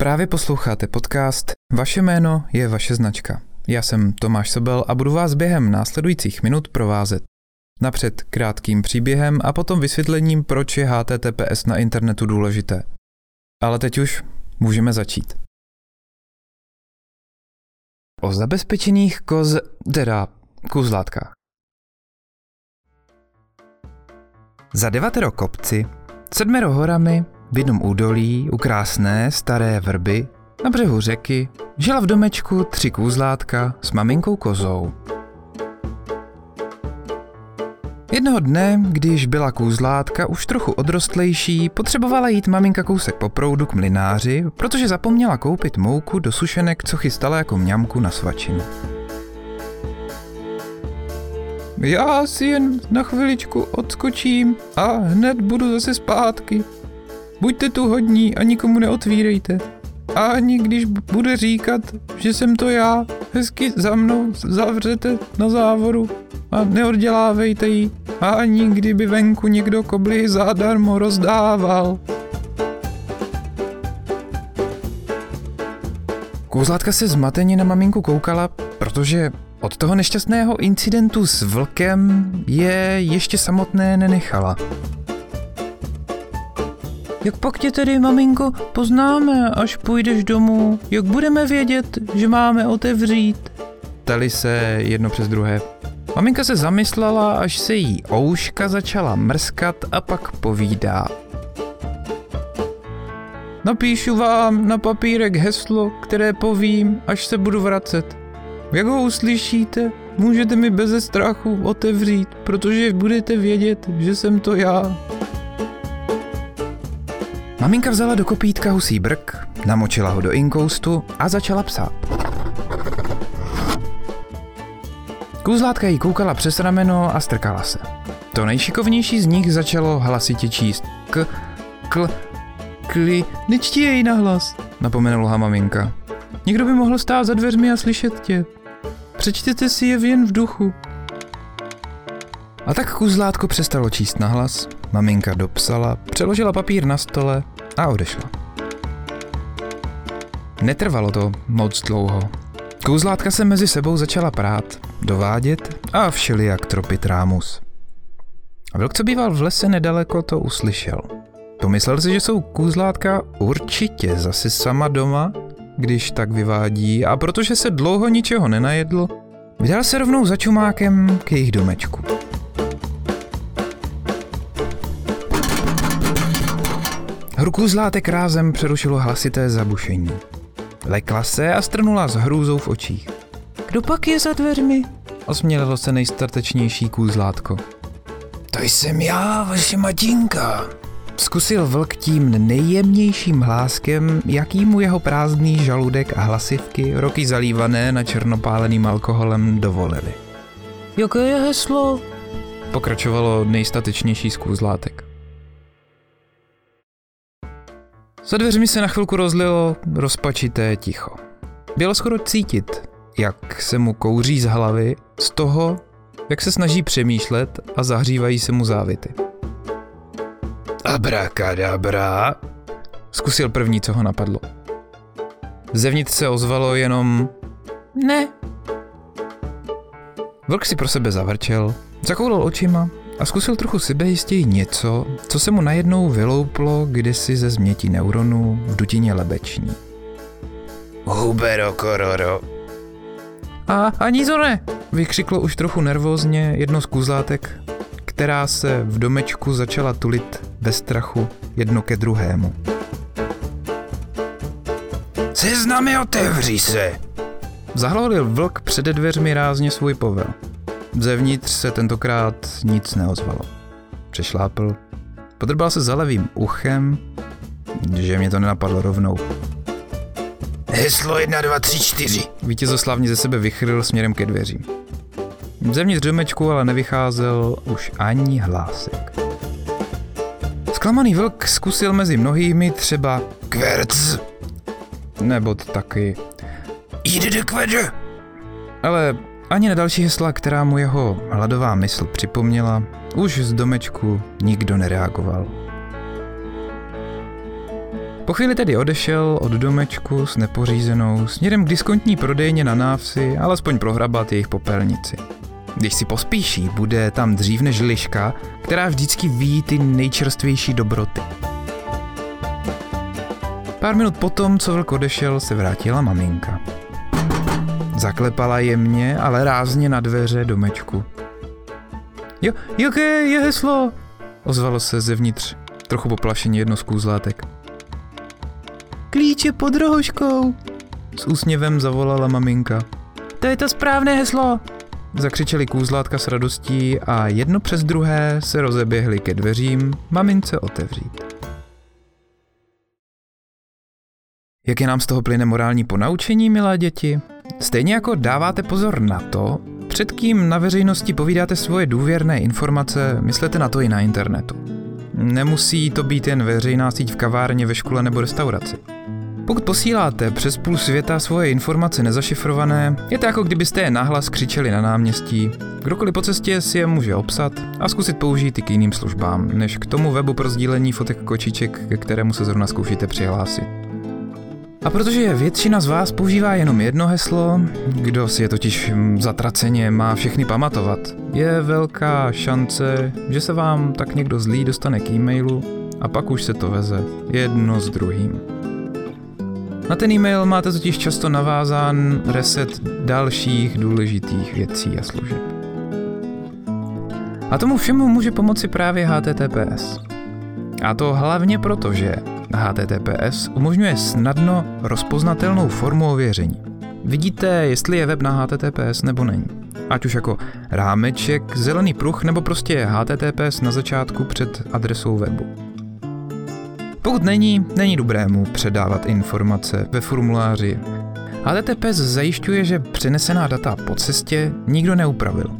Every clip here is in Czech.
Právě posloucháte podcast Vaše jméno je vaše značka. Já jsem Tomáš Sobel a budu vás během následujících minut provázet. Napřed krátkým příběhem a potom vysvětlením, proč je HTTPS na internetu důležité. Ale teď už můžeme začít. O zabezpečených koz... teda kuzlátkách. Za devatero kopci, sedmero horami, v jednom údolí, u krásné staré vrby, na břehu řeky, žila v domečku tři kůzlátka s maminkou kozou. Jednoho dne, když byla kůzlátka už trochu odrostlejší, potřebovala jít maminka kousek po proudu k mlináři, protože zapomněla koupit mouku do sušenek, co chystala jako mňamku na svačinu. Já si jen na chviličku odskočím a hned budu zase zpátky, Buďte tu hodní a nikomu neotvírejte. A ani když bude říkat, že jsem to já, hezky za mnou zavřete na závoru a neoddělávejte ji. A ani kdyby venku někdo kobly zadarmo rozdával. Kouzlátka se zmateně na maminku koukala, protože od toho nešťastného incidentu s vlkem je ještě samotné nenechala. Jak pak tě tedy, maminko, poznáme, až půjdeš domů? Jak budeme vědět, že máme otevřít? Tali se jedno přes druhé. Maminka se zamyslela, až se jí ouška začala mrskat a pak povídá. Napíšu vám na papírek heslo, které povím, až se budu vracet. Jak ho uslyšíte, můžete mi beze strachu otevřít, protože budete vědět, že jsem to já. Maminka vzala do kopítka husí brk, namočila ho do inkoustu a začala psát. Kůzlátka jí koukala přes rameno a strkala se. To nejšikovnější z nich začalo hlasitě číst. K, kl, kli, nečti jej nahlas, napomenula maminka. Někdo by mohl stát za dveřmi a slyšet tě. Přečtěte si je jen v duchu. A tak kuzlátko přestalo číst nahlas, maminka dopsala, přeložila papír na stole a odešla. Netrvalo to moc dlouho. Kouzlátka se mezi sebou začala prát, dovádět a všelijak tropit rámus. Vlk, co býval v lese nedaleko, to uslyšel. Pomyslel si, že jsou kůzlátka určitě zase sama doma, když tak vyvádí a protože se dlouho ničeho nenajedl, vydal se rovnou za čumákem k jejich domečku. Hruku zlátek rázem přerušilo hlasité zabušení. Lekla se a strnula s hrůzou v očích. Kdo pak je za dveřmi? Osmělilo se nejstatečnější kůzlátko. To jsem já, vaše matinka. Zkusil vlk tím nejjemnějším hláskem, jaký mu jeho prázdný žaludek a hlasivky, roky zalívané na černopáleným alkoholem, dovolili. Jaké je heslo? Pokračovalo nejstatečnější z kůzlátek. Za dveřmi se na chvilku rozlilo rozpačité ticho. Bylo skoro cítit, jak se mu kouří z hlavy, z toho, jak se snaží přemýšlet a zahřívají se mu závity. Abrakadabra, zkusil první, co ho napadlo. Zevnitř se ozvalo jenom ne. Vlk si pro sebe zavrčel, zakoulal očima a zkusil trochu sebejistěji něco, co se mu najednou vylouplo kdysi ze změti neuronů v dutině lebeční. Hubero kororo. A ani to ne, vykřiklo už trochu nervózně jedno z kuzlátek, která se v domečku začala tulit bez strachu jedno ke druhému. Seznamy otevří se! Zahlalil vlk přede dveřmi rázně svůj povel. Zevnitř se tentokrát nic neozvalo. Přešlápl, podrbal se za levým uchem, že mě to nenapadlo rovnou. Heslo 1, 2, 3, 4. Vítězoslavně ze sebe vychrl směrem ke dveřím. Zevnitř domečku ale nevycházel už ani hlásek. Zklamaný vlk zkusil mezi mnohými třeba kverc, nebo taky jde do Ale ani na další hesla, která mu jeho hladová mysl připomněla, už z domečku nikdo nereagoval. Po chvíli tedy odešel od domečku s nepořízenou směrem k diskontní prodejně na návsi, alespoň prohrabat jejich popelnici. Když si pospíší, bude tam dřív než liška, která vždycky ví ty nejčerstvější dobroty. Pár minut potom, co vlk odešel, se vrátila maminka. Zaklepala jemně, ale rázně na dveře domečku. Jo, jaké je heslo? Ozvalo se zevnitř, trochu poplašeně jedno z kůzlátek. Klíče pod rohoškou, s úsměvem zavolala maminka. To je to správné heslo, Zakřičeli kůzlátka s radostí a jedno přes druhé se rozeběhli ke dveřím mamince otevřít. Jak je nám z toho plyne morální ponaučení, milé děti? Stejně jako dáváte pozor na to, před kým na veřejnosti povídáte svoje důvěrné informace, myslete na to i na internetu. Nemusí to být jen veřejná síť v kavárně, ve škole nebo restauraci. Pokud posíláte přes půl světa svoje informace nezašifrované, je to jako kdybyste je nahlas křičeli na náměstí. Kdokoliv po cestě si je může obsat a zkusit použít i k jiným službám, než k tomu webu pro sdílení fotek kočiček, ke kterému se zrovna zkoušíte přihlásit. A protože většina z vás používá jenom jedno heslo, kdo si je totiž zatraceně má všechny pamatovat, je velká šance, že se vám tak někdo zlý dostane k e-mailu a pak už se to veze jedno s druhým. Na ten e-mail máte totiž často navázán reset dalších důležitých věcí a služeb. A tomu všemu může pomoci právě HTTPS. A to hlavně proto, že HTTPS umožňuje snadno rozpoznatelnou formu ověření. Vidíte, jestli je web na HTTPS nebo není. Ať už jako rámeček, zelený pruh nebo prostě HTTPS na začátku před adresou webu. Pokud není, není dobré mu předávat informace ve formuláři. HTTPS zajišťuje, že přenesená data po cestě nikdo neupravil.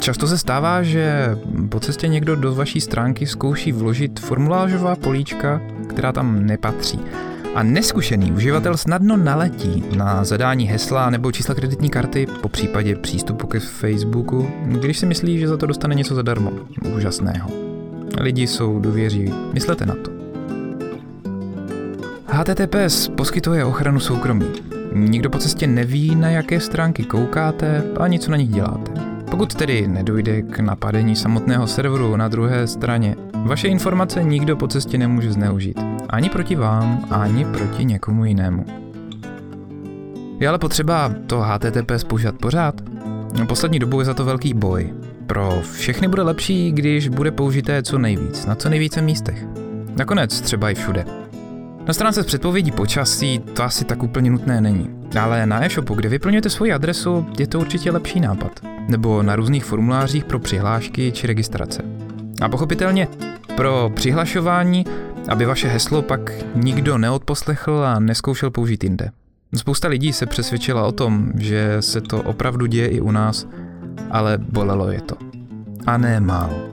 Často se stává, že po cestě někdo do vaší stránky zkouší vložit formulářová políčka, která tam nepatří. A neskušený uživatel snadno naletí na zadání hesla nebo čísla kreditní karty, po případě přístupu ke Facebooku, když si myslí, že za to dostane něco zadarmo. Úžasného. Lidi jsou důvěřiví. Myslete na to. HTTPS poskytuje ochranu soukromí. Nikdo po cestě neví, na jaké stránky koukáte ani co na nich děláte. Pokud tedy nedojde k napadení samotného serveru na druhé straně, vaše informace nikdo po cestě nemůže zneužít. Ani proti vám, ani proti někomu jinému. Je ale potřeba to HTTPS používat pořád? No, poslední dobou je za to velký boj. Pro všechny bude lepší, když bude použité co nejvíc, na co nejvíce místech. Nakonec třeba i všude. Na stránce s předpovědí počasí to asi tak úplně nutné není. Ale na e-shopu, kde vyplňujete svoji adresu, je to určitě lepší nápad. Nebo na různých formulářích pro přihlášky či registrace. A pochopitelně pro přihlašování, aby vaše heslo pak nikdo neodposlechl a neskoušel použít jinde. Spousta lidí se přesvědčila o tom, že se to opravdu děje i u nás, ale bolelo je to. A ne málo.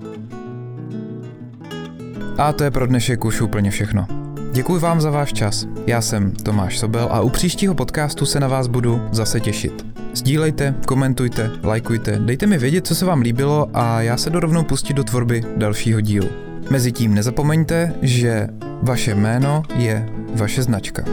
A to je pro dnešek už úplně všechno. Děkuji vám za váš čas. Já jsem Tomáš Sobel a u příštího podcastu se na vás budu zase těšit. Sdílejte, komentujte, lajkujte, dejte mi vědět, co se vám líbilo a já se dorovnou pustit do tvorby dalšího dílu. Mezitím nezapomeňte, že vaše jméno je vaše značka.